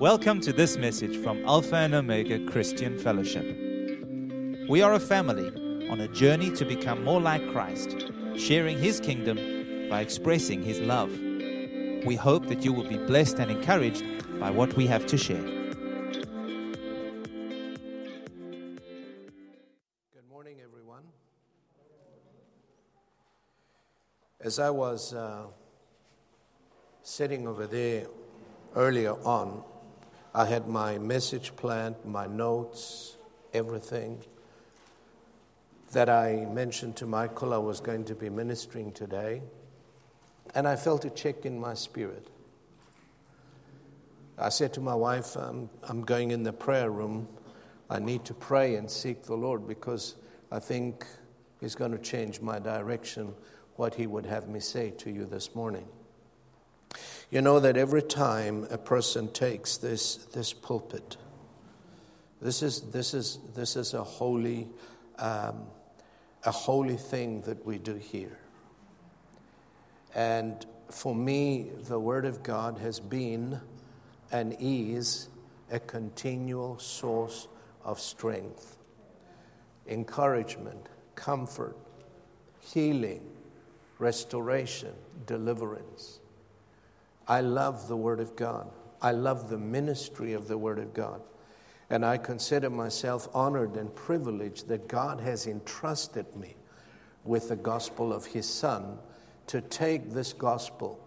Welcome to this message from Alpha and Omega Christian Fellowship. We are a family on a journey to become more like Christ, sharing His kingdom by expressing His love. We hope that you will be blessed and encouraged by what we have to share. Good morning, everyone. As I was uh, sitting over there earlier on, I had my message planned, my notes, everything that I mentioned to Michael I was going to be ministering today. And I felt a check in my spirit. I said to my wife, I'm, I'm going in the prayer room. I need to pray and seek the Lord because I think He's going to change my direction, what He would have me say to you this morning. You know that every time a person takes this, this pulpit, this is, this, is, this is a holy, um, a holy thing that we do here. And for me, the Word of God has been and is a continual source of strength, encouragement, comfort, healing, restoration, deliverance. I love the Word of God. I love the ministry of the Word of God. And I consider myself honored and privileged that God has entrusted me with the gospel of His Son to take this gospel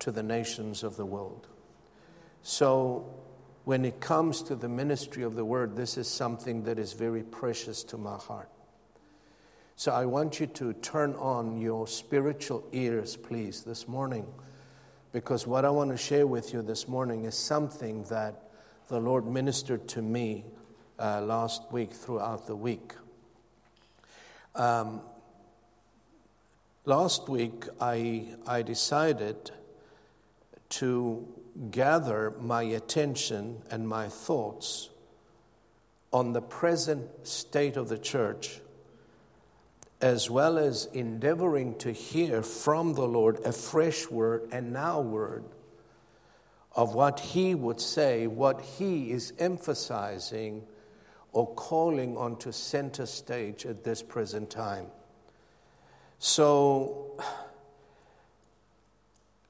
to the nations of the world. So, when it comes to the ministry of the Word, this is something that is very precious to my heart. So, I want you to turn on your spiritual ears, please, this morning because what I want to share with you this morning is something that the Lord ministered to me uh, last week throughout the week. Um, last week, I, I decided to gather my attention and my thoughts on the present state of the church as well as endeavoring to hear from the Lord a fresh word and now word of what He would say, what He is emphasizing or calling onto center stage at this present time. So,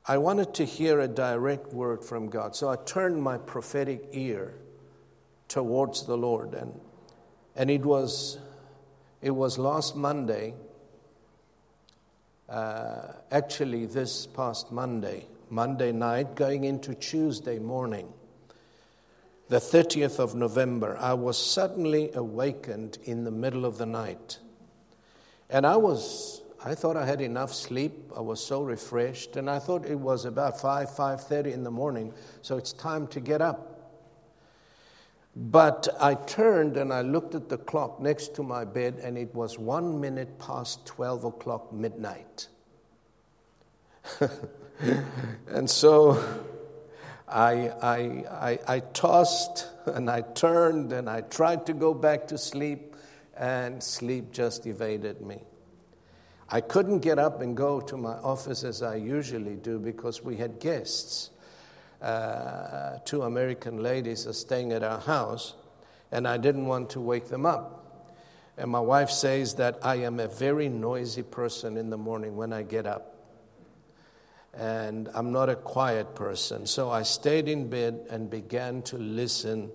I wanted to hear a direct word from God. So I turned my prophetic ear towards the Lord, and, and it was it was last Monday, uh, actually, this past Monday, Monday night, going into Tuesday morning, the 30th of November, I was suddenly awakened in the middle of the night. And I was, I thought I had enough sleep. I was so refreshed. And I thought it was about 5, 5.30 in the morning, so it's time to get up. But I turned and I looked at the clock next to my bed, and it was one minute past 12 o'clock midnight. and so I, I, I, I, tossed and I turned and I tried to go back to sleep, and sleep just evaded me. I couldn't get up and go to my office as I usually do because we had guests uh, two American ladies are staying at our house, and I didn't want to wake them up. And my wife says that I am a very noisy person in the morning when I get up. And I'm not a quiet person. So I stayed in bed and began to listen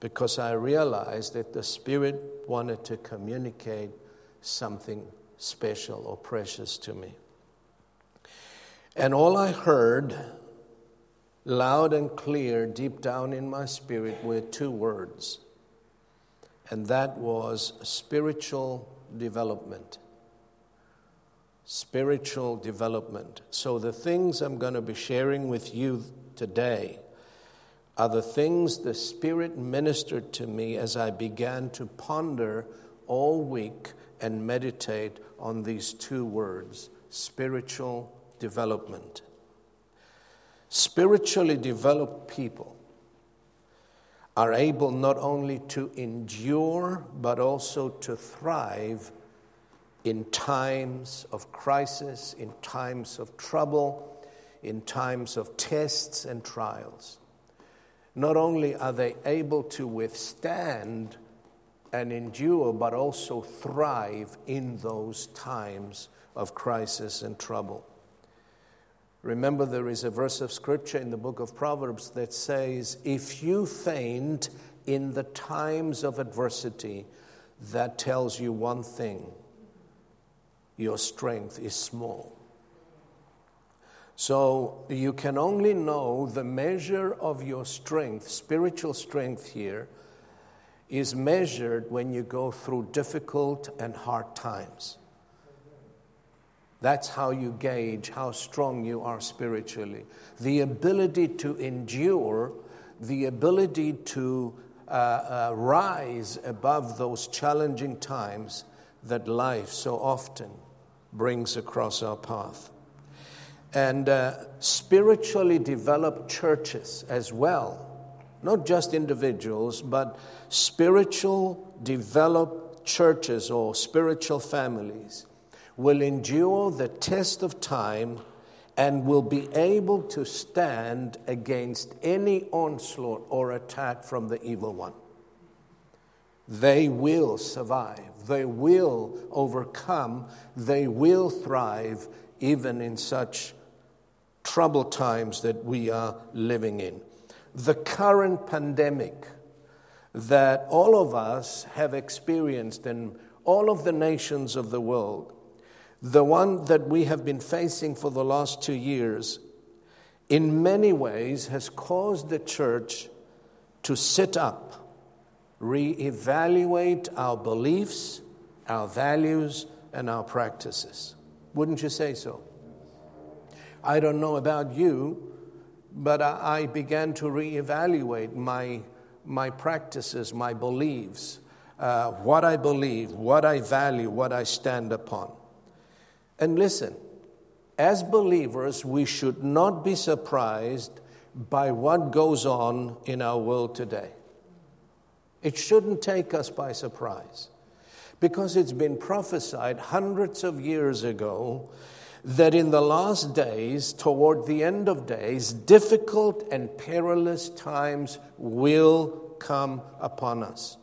because I realized that the Spirit wanted to communicate something special or precious to me. And all I heard loud and clear deep down in my spirit were two words, and that was spiritual development. Spiritual development. So, the things I'm going to be sharing with you today are the things the Spirit ministered to me as I began to ponder all week and meditate on these two words spiritual development. Spiritually developed people are able not only to endure, but also to thrive in times of crisis, in times of trouble, in times of tests and trials. not only are they able to withstand and endure, but also thrive in those times of crisis and trouble. Remember, there is a verse of scripture in the book of Proverbs that says, If you faint in the times of adversity, that tells you one thing your strength is small. So you can only know the measure of your strength, spiritual strength here, is measured when you go through difficult and hard times. That's how you gauge how strong you are spiritually. The ability to endure, the ability to uh, uh, rise above those challenging times that life so often brings across our path. And uh, spiritually developed churches as well, not just individuals, but spiritual developed churches or spiritual families will endure the test of time and will be able to stand against any onslaught or attack from the evil one. They will survive, they will overcome, they will thrive even in such troubled times that we are living in. The current pandemic that all of us have experienced in all of the nations of the world the one that we have been facing for the last two years, in many ways has caused the church to sit up, reevaluate our beliefs, our values, and our practices. Wouldn't you say so? I don't know about you, but I began to reevaluate my, my practices, my beliefs, uh, what I believe, what I value, what I stand upon. And listen, as believers, we should not be surprised by what goes on in our world today. It shouldn't take us by surprise because it's been prophesied hundreds of years ago that in the last days, toward the end of days, difficult and perilous times will come upon us.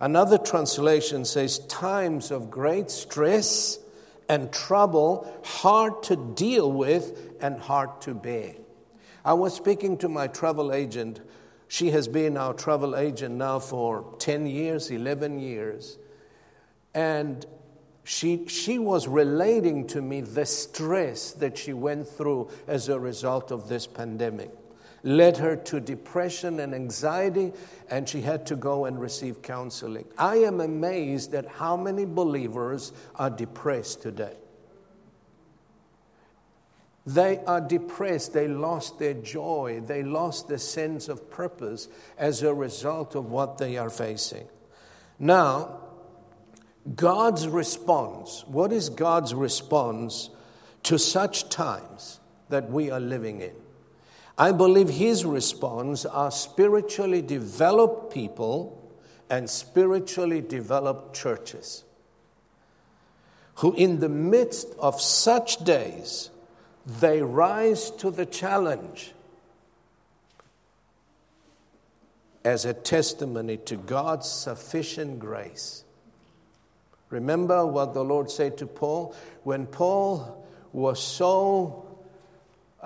Another translation says, times of great stress and trouble, hard to deal with and hard to bear. I was speaking to my travel agent. She has been our travel agent now for 10 years, 11 years. And she, she was relating to me the stress that she went through as a result of this pandemic led her to depression and anxiety, and she had to go and receive counseling. I am amazed at how many believers are depressed today. They are depressed. They lost their joy. They lost their sense of purpose as a result of what they are facing. Now, God's response what is God's response to such times that we are living in? I believe his response are spiritually developed people and spiritually developed churches who, in the midst of such days, they rise to the challenge as a testimony to God's sufficient grace. Remember what the Lord said to Paul? When Paul was so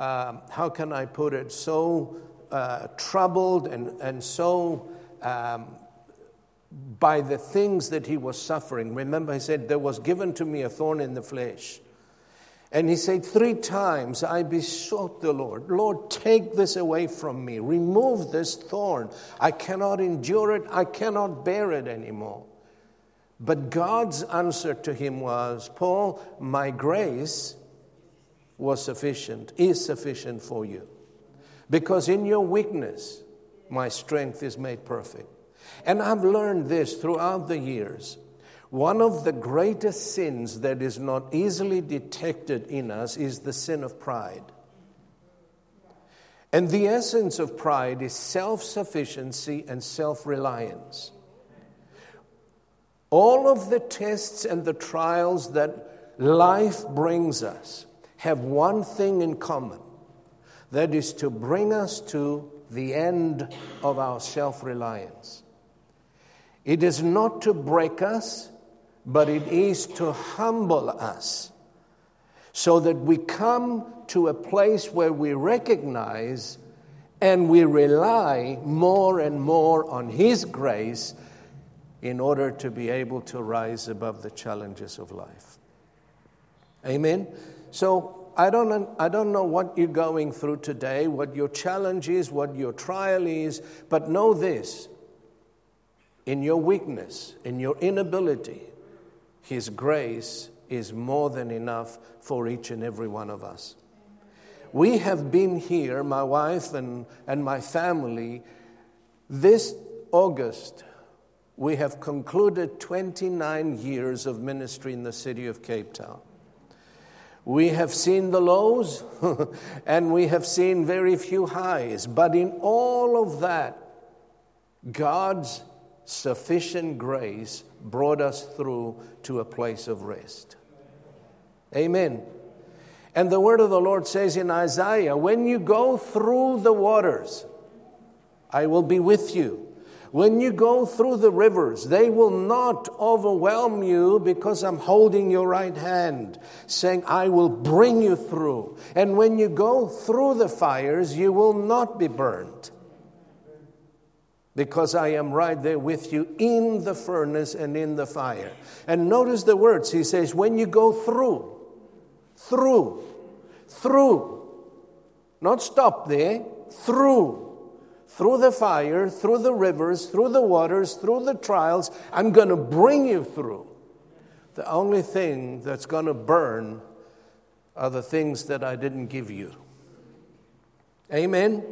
um, how can I put it, so uh, troubled and, and so um, by the things that he was suffering. Remember, he said, There was given to me a thorn in the flesh. And he said, Three times I besought the Lord, Lord, take this away from me. Remove this thorn. I cannot endure it. I cannot bear it anymore. But God's answer to him was, Paul, my grace was sufficient, is sufficient for you. Because in your weakness, my strength is made perfect. And I've learned this throughout the years. One of the greatest sins that is not easily detected in us is the sin of pride. And the essence of pride is self sufficiency and self reliance. All of the tests and the trials that life brings us have one thing in common that is to bring us to the end of our self reliance. It is not to break us, but it is to humble us so that we come to a place where we recognize and we rely more and more on His grace in order to be able to rise above the challenges of life. Amen? So, I don't, I don't know what you're going through today, what your challenge is, what your trial is, but know this in your weakness, in your inability, His grace is more than enough for each and every one of us. We have been here, my wife and, and my family, this August. We have concluded 29 years of ministry in the city of Cape Town. We have seen the lows and we have seen very few highs, but in all of that, God's sufficient grace brought us through to a place of rest. Amen. And the word of the Lord says in Isaiah, When you go through the waters, I will be with you. When you go through the rivers, they will not overwhelm you because I'm holding your right hand, saying, I will bring you through. And when you go through the fires, you will not be burned because I am right there with you in the furnace and in the fire. And notice the words. He says, When you go through, through, through, not stop there, through through the fire, through the rivers, through the waters, through the trials. I'm going to bring you through. The only thing that's going to burn are the things that I didn't give you. Amen.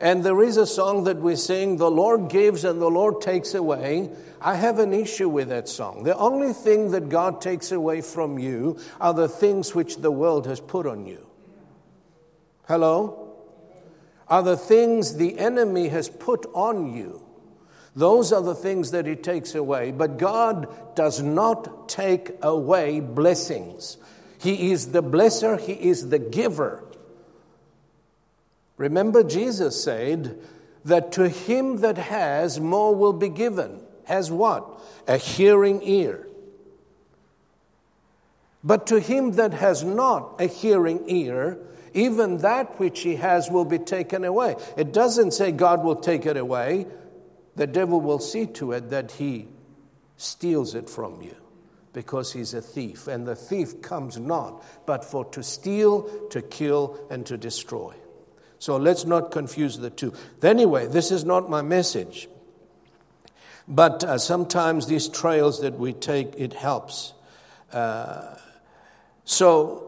And there is a song that we sing, The Lord gives and the Lord takes away. I have an issue with that song. The only thing that God takes away from you are the things which the world has put on you. Hello? Are the things the enemy has put on you. Those are the things that he takes away. But God does not take away blessings. He is the blesser, He is the giver. Remember, Jesus said that to him that has, more will be given. Has what? A hearing ear. But to him that has not a hearing ear, even that which he has will be taken away. It doesn't say God will take it away, the devil will see to it that he steals it from you because he's a thief. And the thief comes not but for to steal, to kill, and to destroy. So let's not confuse the two. Anyway, this is not my message. But uh, sometimes these trails that we take, it helps. Uh, so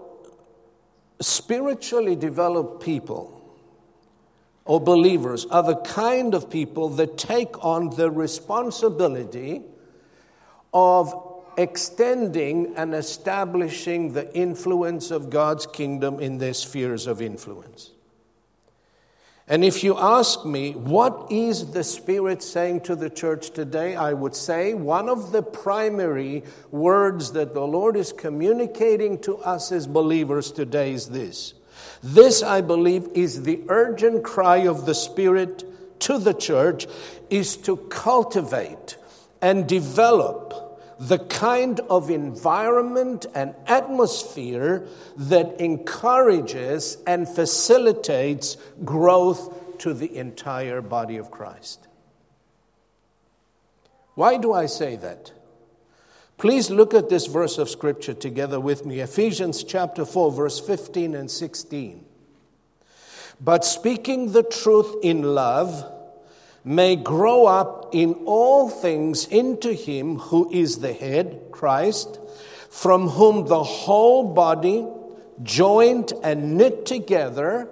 spiritually developed people or believers are the kind of people that take on the responsibility of extending and establishing the influence of God's kingdom in their spheres of influence. And if you ask me, what is the Spirit saying to the church today? I would say one of the primary words that the Lord is communicating to us as believers today is this. This, I believe, is the urgent cry of the Spirit to the church is to cultivate and develop the kind of environment and atmosphere that encourages and facilitates growth to the entire body of Christ. Why do I say that? Please look at this verse of scripture together with me Ephesians chapter 4, verse 15 and 16. But speaking the truth in love, may grow up in all things into him who is the head, Christ, from whom the whole body, joined and knit together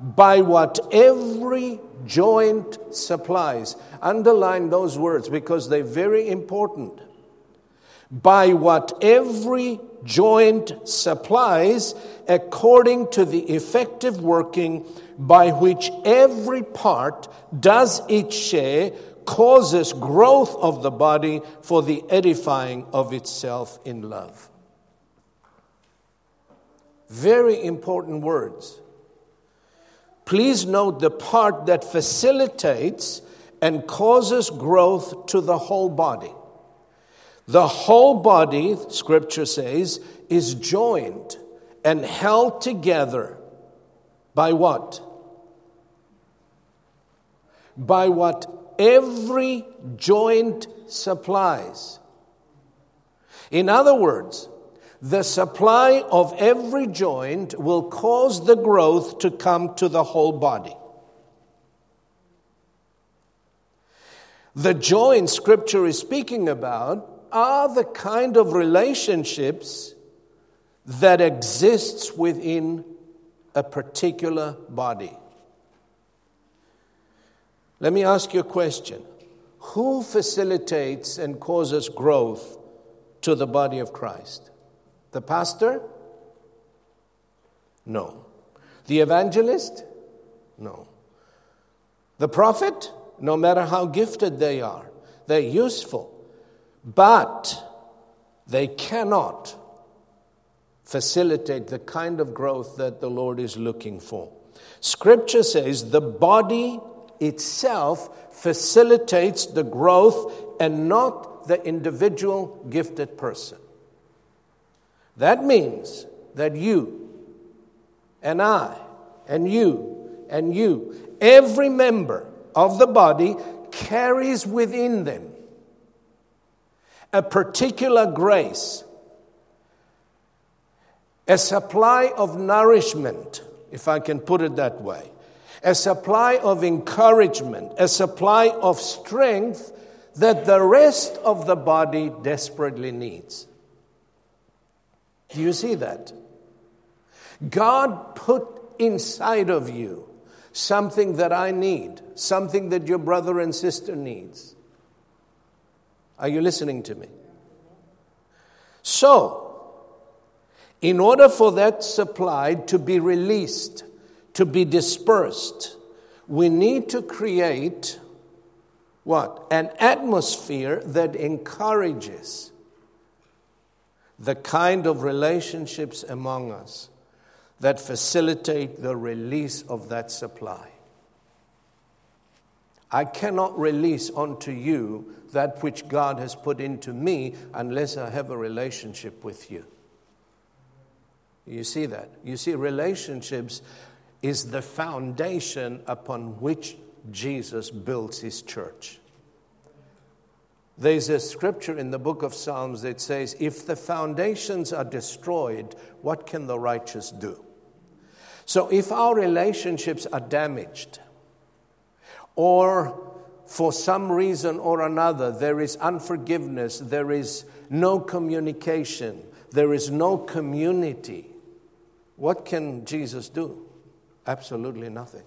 by what every joint supplies. Underline those words because they're very important. By what every joint supplies, according to the effective working by which every part does its share, causes growth of the body for the edifying of itself in love. Very important words. Please note the part that facilitates and causes growth to the whole body. The whole body, scripture says, is joined and held together by what? By what every joint supplies. In other words, the supply of every joint will cause the growth to come to the whole body. The joint scripture is speaking about are the kind of relationships that exists within a particular body. Let me ask you a question. Who facilitates and causes growth to the body of Christ? The pastor? No. The evangelist? No. The prophet? No matter how gifted they are, they're useful. But they cannot facilitate the kind of growth that the Lord is looking for. Scripture says the body itself facilitates the growth and not the individual gifted person. That means that you and I and you and you, every member of the body carries within them a particular grace, a supply of nourishment, if I can put it that way, a supply of encouragement, a supply of strength that the rest of the body desperately needs. Do you see that? God put inside of you something that I need, something that your brother and sister needs. Are you listening to me? So, in order for that supply to be released, to be dispersed, we need to create what? An atmosphere that encourages the kind of relationships among us that facilitate the release of that supply. I cannot release onto you that which God has put into me unless I have a relationship with you. You see that? You see, relationships is the foundation upon which Jesus builds his church. There's a scripture in the book of Psalms that says, If the foundations are destroyed, what can the righteous do? So if our relationships are damaged, or for some reason or another there is unforgiveness, there is no communication, there is no community, what can Jesus do? Absolutely nothing.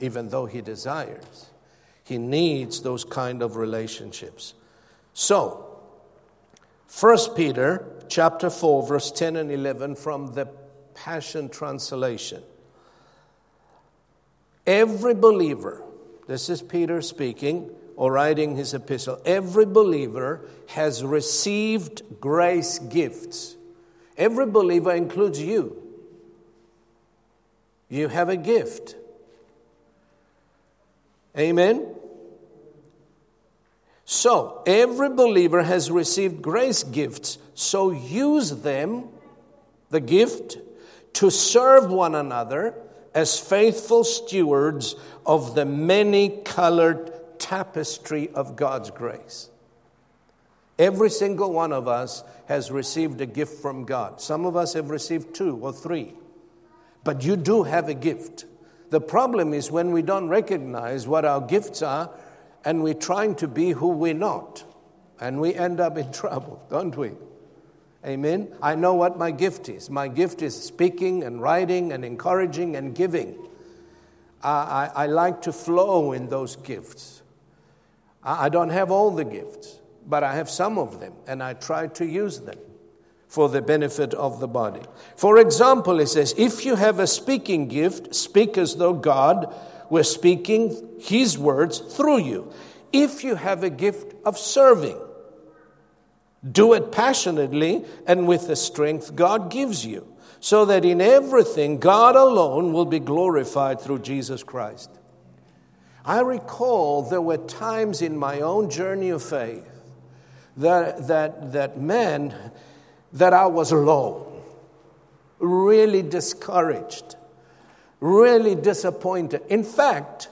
Even though he desires, he needs those kind of relationships. So, 1 Peter chapter 4 verse 10 and 11 from the Passion Translation. Every believer, this is Peter speaking or writing his epistle, every believer has received grace gifts. Every believer includes you. You have a gift. Amen? So, every believer has received grace gifts, so use them, the gift, to serve one another as faithful stewards of the many colored tapestry of God's grace. Every single one of us has received a gift from God. Some of us have received two or three, but you do have a gift. The problem is when we don't recognize what our gifts are and we're trying to be who we're not, and we end up in trouble, don't we? Amen. I know what my gift is. My gift is speaking and writing and encouraging and giving. I, I, I like to flow in those gifts. I, I don't have all the gifts, but I have some of them, and I try to use them for the benefit of the body. For example, it says, if you have a speaking gift, speak as though God were speaking His words through you. If you have a gift of serving, do it passionately and with the strength God gives you. so that in everything God alone will be glorified through Jesus Christ. I recall there were times in my own journey of faith that, that, that man, that I was alone, really discouraged, really disappointed. In fact,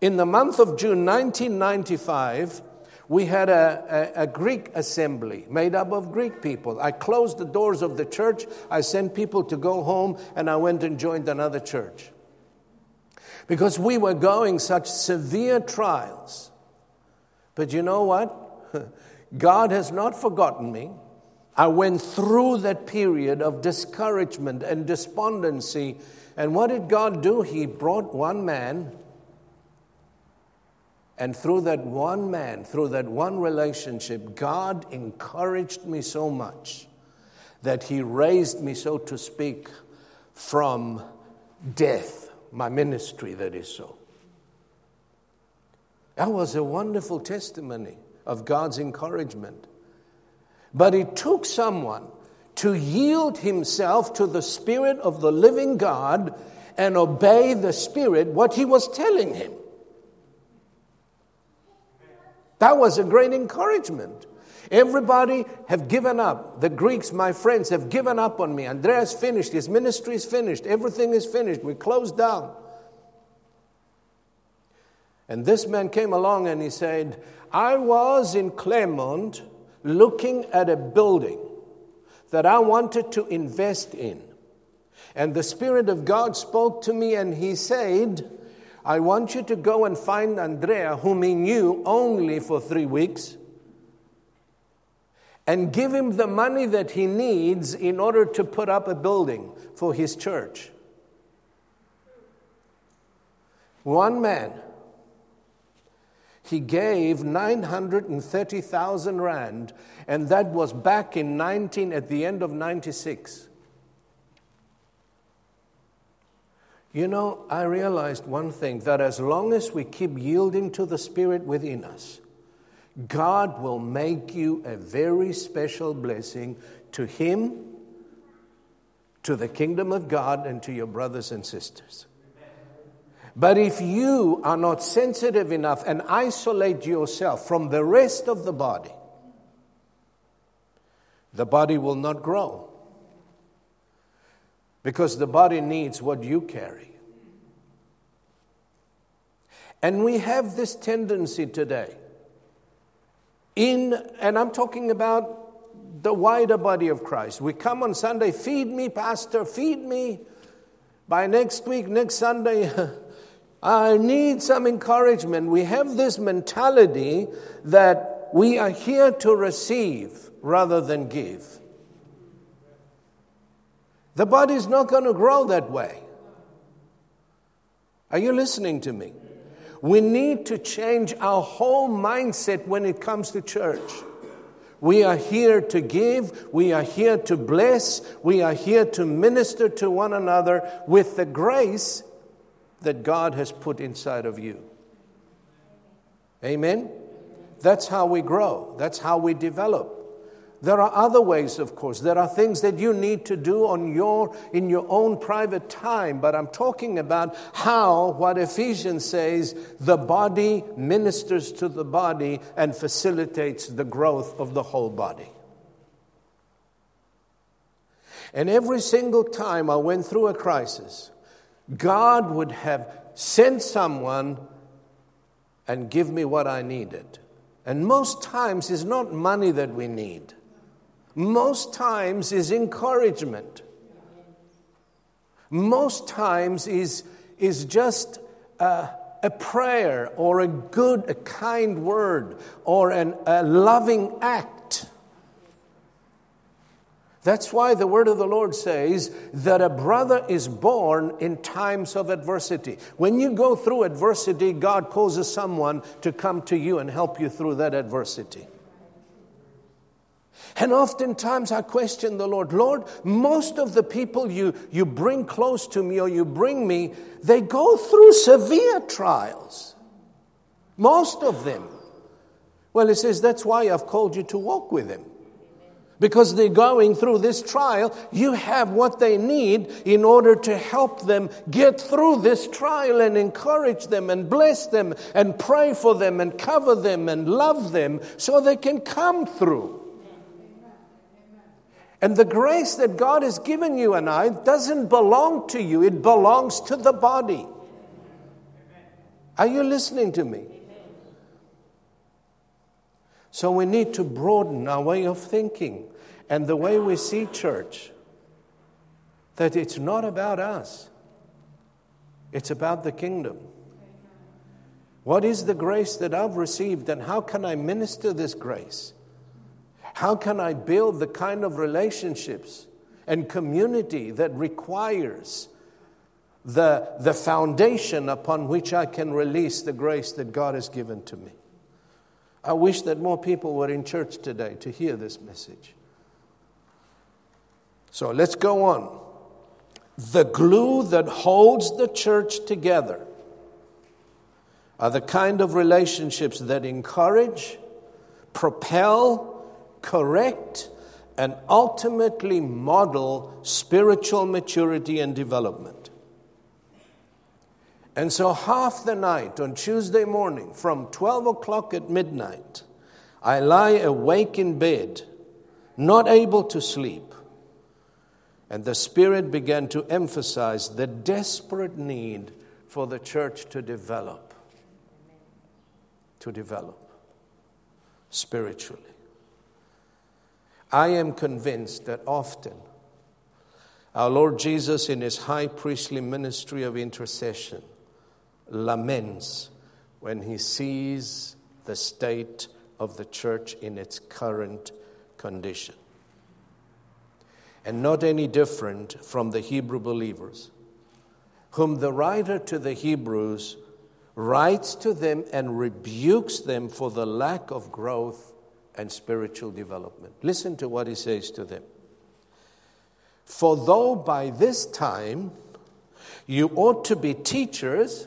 in the month of June 1995, we had a, a, a, Greek assembly made up of Greek people. I closed the doors of the church, I sent people to go home, and I went and joined another church. Because we were going such severe trials. But you know what? God has not forgotten me. I went through that period of discouragement and despondency. And what did God do? He brought one man and through that one man, through that one relationship, God encouraged me so much that He raised me, so to speak, from death, my ministry, that is so. That was a wonderful testimony of God's encouragement. But it took someone to yield himself to the Spirit of the living God and obey the Spirit, what He was telling him. That was a great encouragement. Everybody have given up. The Greeks, my friends, have given up on me. Andreas finished. His ministry is finished. Everything is finished. We closed down. And this man came along and he said, I was in Claremont looking at a building that I wanted to invest in. And the Spirit of God spoke to me and he said, I want you to go and find Andrea, whom he knew only for three weeks, and give him the money that he needs in order to put up a building for his church. One man, he gave 930,000 rand, and that was back in 19, at the end of 96. You know, I realized one thing that as long as we keep yielding to the Spirit within us, God will make you a very special blessing to Him, to the kingdom of God, and to your brothers and sisters. But if you are not sensitive enough and isolate yourself from the rest of the body, the body will not grow because the body needs what you carry. And we have this tendency today, in, and I'm talking about the wider body of Christ. We come on Sunday, feed me, Pastor, feed me. By next week, next Sunday, I need some encouragement. We have this mentality that we are here to receive rather than give. The body's not going to grow that way. Are you listening to me? We need to change our whole mindset when it comes to church. We are here to give, we are here to bless, we are here to minister to one another with the grace that God has put inside of you. Amen? That's how we grow, that's how we develop. There are other ways, of course. There are things that you need to do on your, in your own private time, but I'm talking about how what Ephesians says the body ministers to the body and facilitates the growth of the whole body. And every single time I went through a crisis, God would have sent someone and give me what I needed. And most times it's not money that we need most times is encouragement. Most times is, is just a, a prayer or a good, a kind word or an, a loving act. That's why the word of the Lord says that a brother is born in times of adversity. When you go through adversity, God causes someone to come to you and help you through that adversity. And oftentimes I question the Lord Lord, most of the people you, you bring close to me or you bring me, they go through severe trials. Most of them. Well, he says, That's why I've called you to walk with him. Because they're going through this trial, you have what they need in order to help them get through this trial and encourage them and bless them and pray for them and cover them and love them so they can come through. And the grace that God has given you and I doesn't belong to you, it belongs to the body. Are you listening to me? So we need to broaden our way of thinking and the way we see church. That it's not about us, it's about the kingdom. What is the grace that I've received, and how can I minister this grace? How can I build the kind of relationships and community that requires the, the foundation upon which I can release the grace that God has given to me? I wish that more people were in church today to hear this message. So let's go on. The glue that holds the church together are the kind of relationships that encourage, propel, correct, and ultimately model spiritual maturity and development. And so, half the night on Tuesday morning, from 12 o'clock at midnight, I lie awake in bed, not able to sleep. And the Spirit began to emphasize the desperate need for the church to develop, to develop spiritually. I am convinced that often our Lord Jesus, in his high priestly ministry of intercession, laments when he sees the state of the church in its current condition. And not any different from the Hebrew believers, whom the writer to the Hebrews writes to them and rebukes them for the lack of growth and spiritual development. Listen to what he says to them. For though by this time you ought to be teachers,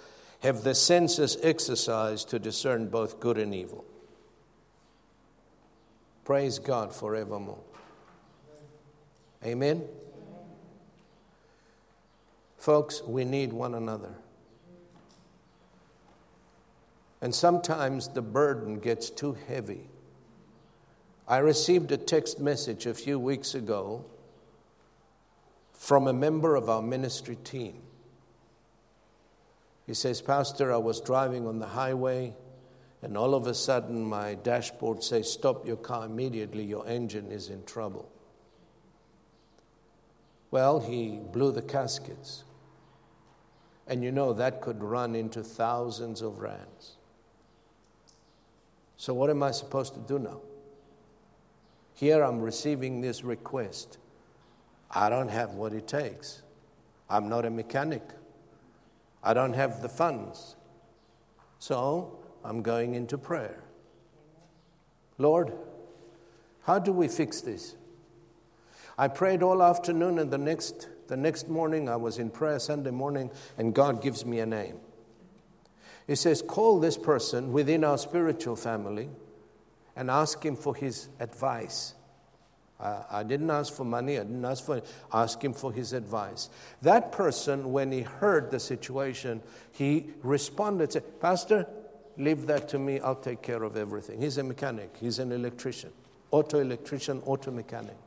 have the senses exercised to discern both good and evil. Praise God forevermore. Amen. Folks, we need one another. And sometimes the burden gets too heavy. I received a text message a few weeks ago from a member of our ministry team. He says, Pastor, I was driving on the highway, and all of a sudden my dashboard says, Stop your car immediately, your engine is in trouble. Well, he blew the gaskets. And you know that could run into thousands of rands. So, what am I supposed to do now? Here I'm receiving this request. I don't have what it takes. I'm not a mechanic. I don't have the funds. So I'm going into prayer. Lord, how do we fix this? I prayed all afternoon, and the next, the next morning I was in prayer Sunday morning, and God gives me a name. He says, Call this person within our spiritual family and ask him for his advice. I, didn't ask for money. I didn't ask for ask him for his advice. That person, when he heard the situation, he responded, said, Pastor, leave that to me. I'll take care of everything. He's a mechanic. He's an electrician, auto electrician, auto mechanic.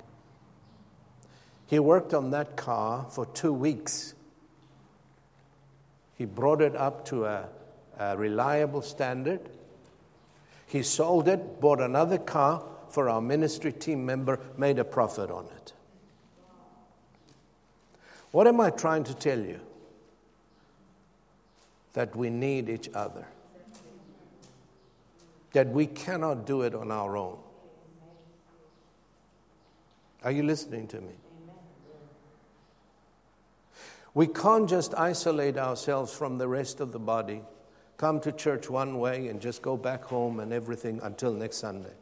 He worked on that car for two weeks. He brought it up to a, a reliable standard. He sold it, bought another car, for our ministry team member made a profit on it. What am I trying to tell you? That we need each other. That we cannot do it on our own. Are you listening to me? We can't just isolate ourselves from the rest of the body, come to church one way and just go back home and everything until next Sunday.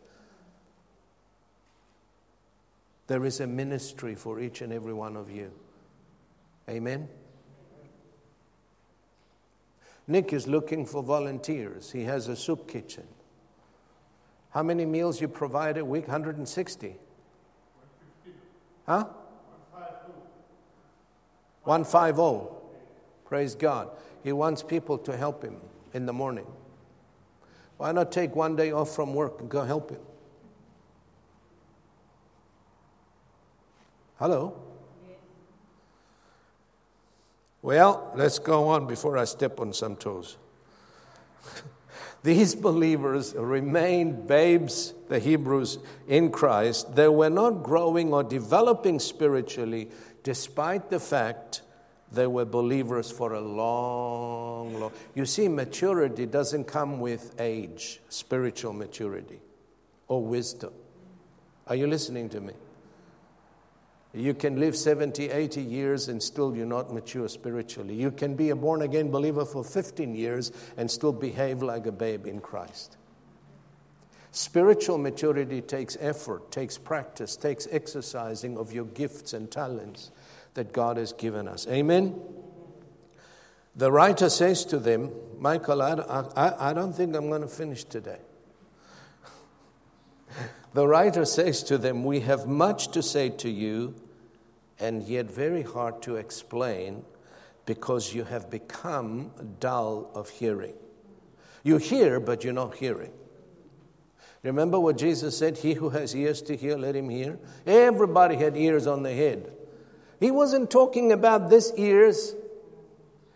There is a ministry for each and every one of you. Amen? Nick is looking for volunteers. He has a soup kitchen. How many meals you provide a week? 160. Huh? 150. Praise God. He wants people to help him in the morning. Why not take one day off from work and go help him? Hello? Well, let's go on before I step on some toes. These believers remained babes, the Hebrews, in Christ. They were not growing or developing spiritually, despite the fact they were believers for a long, long. You see, maturity doesn't come with age, spiritual maturity or wisdom. Are you listening to me? You can live 70, 80 years and still you're not mature spiritually. You can be a born again believer for 15 years and still behave like a babe in Christ. Spiritual maturity takes effort, takes practice, takes exercising of your gifts and talents that God has given us. Amen? The writer says to them, Michael, I, I, I don't think I'm going to finish today. The writer says to them, We have much to say to you, and yet very hard to explain because you have become dull of hearing. You hear, but you're not hearing. Remember what Jesus said? He who has ears to hear, let him hear. Everybody had ears on the head. He wasn't talking about this ears.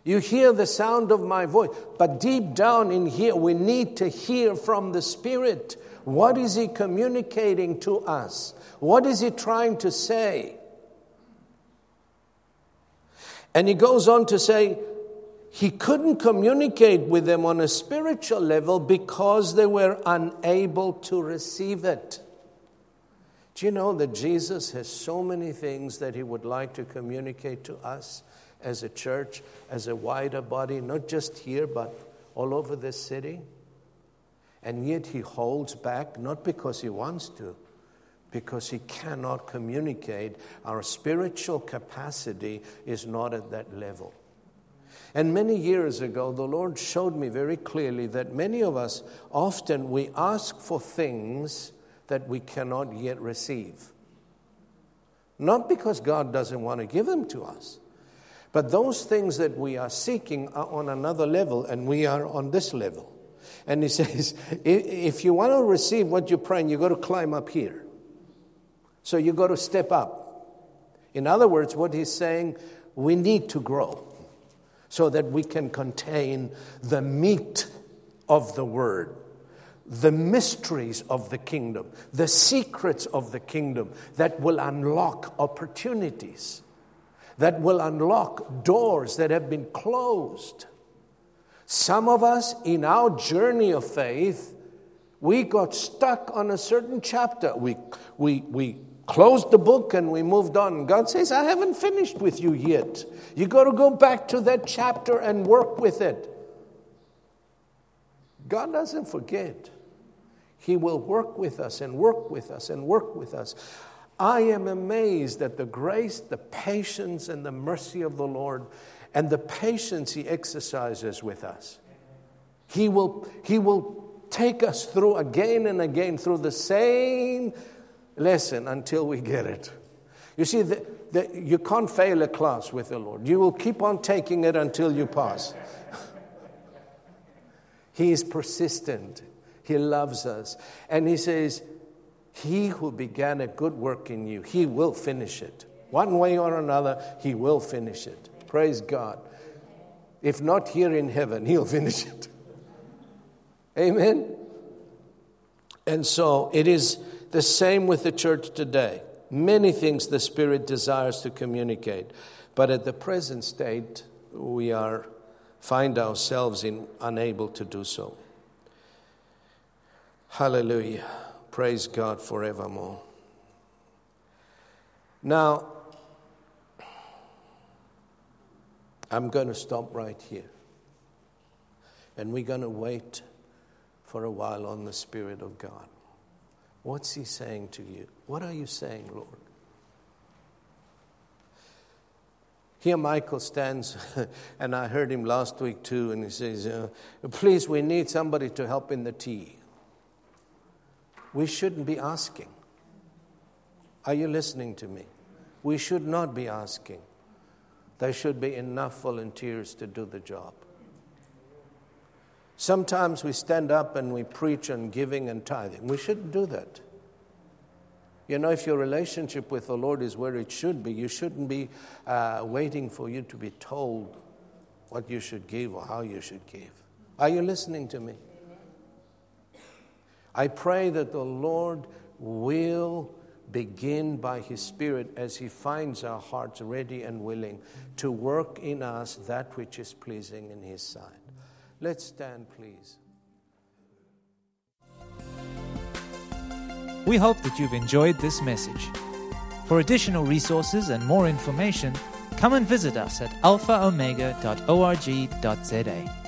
You hear the sound of my voice, but deep down in here, we need to hear from the Spirit. What is He communicating to us? What is He trying to say? And He goes on to say, He couldn't communicate with them on a spiritual level because they were unable to receive it. Do you know that Jesus has so many things that He would like to communicate to us as a church, as a wider body, not just here, but all over this city? And yet he holds back, not because he wants to, because he cannot communicate. Our spiritual capacity is not at that level. And many years ago, the Lord showed me very clearly that many of us often we ask for things that we cannot yet receive. Not because God doesn't want to give them to us, but those things that we are seeking are on another level and we are on this level. And he says, if you want to receive what you're praying, you've got to climb up here. So you've got to step up. In other words, what he's saying, we need to grow so that we can contain the meat of the word, the mysteries of the kingdom, the secrets of the kingdom that will unlock opportunities, that will unlock doors that have been closed. Some of us, in our journey of faith, we got stuck on a certain chapter. We, we, we closed the book and we moved on. God says, I haven't finished with you yet. You got to go back to that chapter and work with it. God doesn't forget. He will work with us and work with us and work with us. I am amazed at the grace, the patience, and the mercy of the Lord and the patience He exercises with us. He will, he will take us through again and again through the same lesson until we get it. You see, the, the, you can't fail a class with the Lord. You will keep on taking it until you pass. he is persistent, He loves us. And He says, He who began a good work in you, He will finish it. One way or another, He will finish it. Praise God. If not here in heaven, He'll finish it. Amen. And so it is the same with the church today. Many things the Spirit desires to communicate, but at the present state, we are find ourselves in unable to do so. Hallelujah. Praise God forevermore. Now, I'm going to stop right here. And we're going to wait for a while on the Spirit of God. What's He saying to you? What are you saying, Lord? Here, Michael stands, and I heard him last week too, and he says, uh, Please, we need somebody to help in the tea. We shouldn't be asking. Are you listening to me? We should not be asking. There should be enough volunteers to do the job. Sometimes we stand up and we preach on giving and tithing. We shouldn't do that. You know, if your relationship with the Lord is where it should be, you shouldn't be uh, waiting for you to be told what you should give or how you should give. Are you listening to me? I pray that the Lord will begin by His Spirit as He finds our hearts ready and willing to work in us that which is pleasing in His sight. Let's stand, please. We hope that you've enjoyed this message. For additional resources and more information, come and visit us at alphaomega.org.za.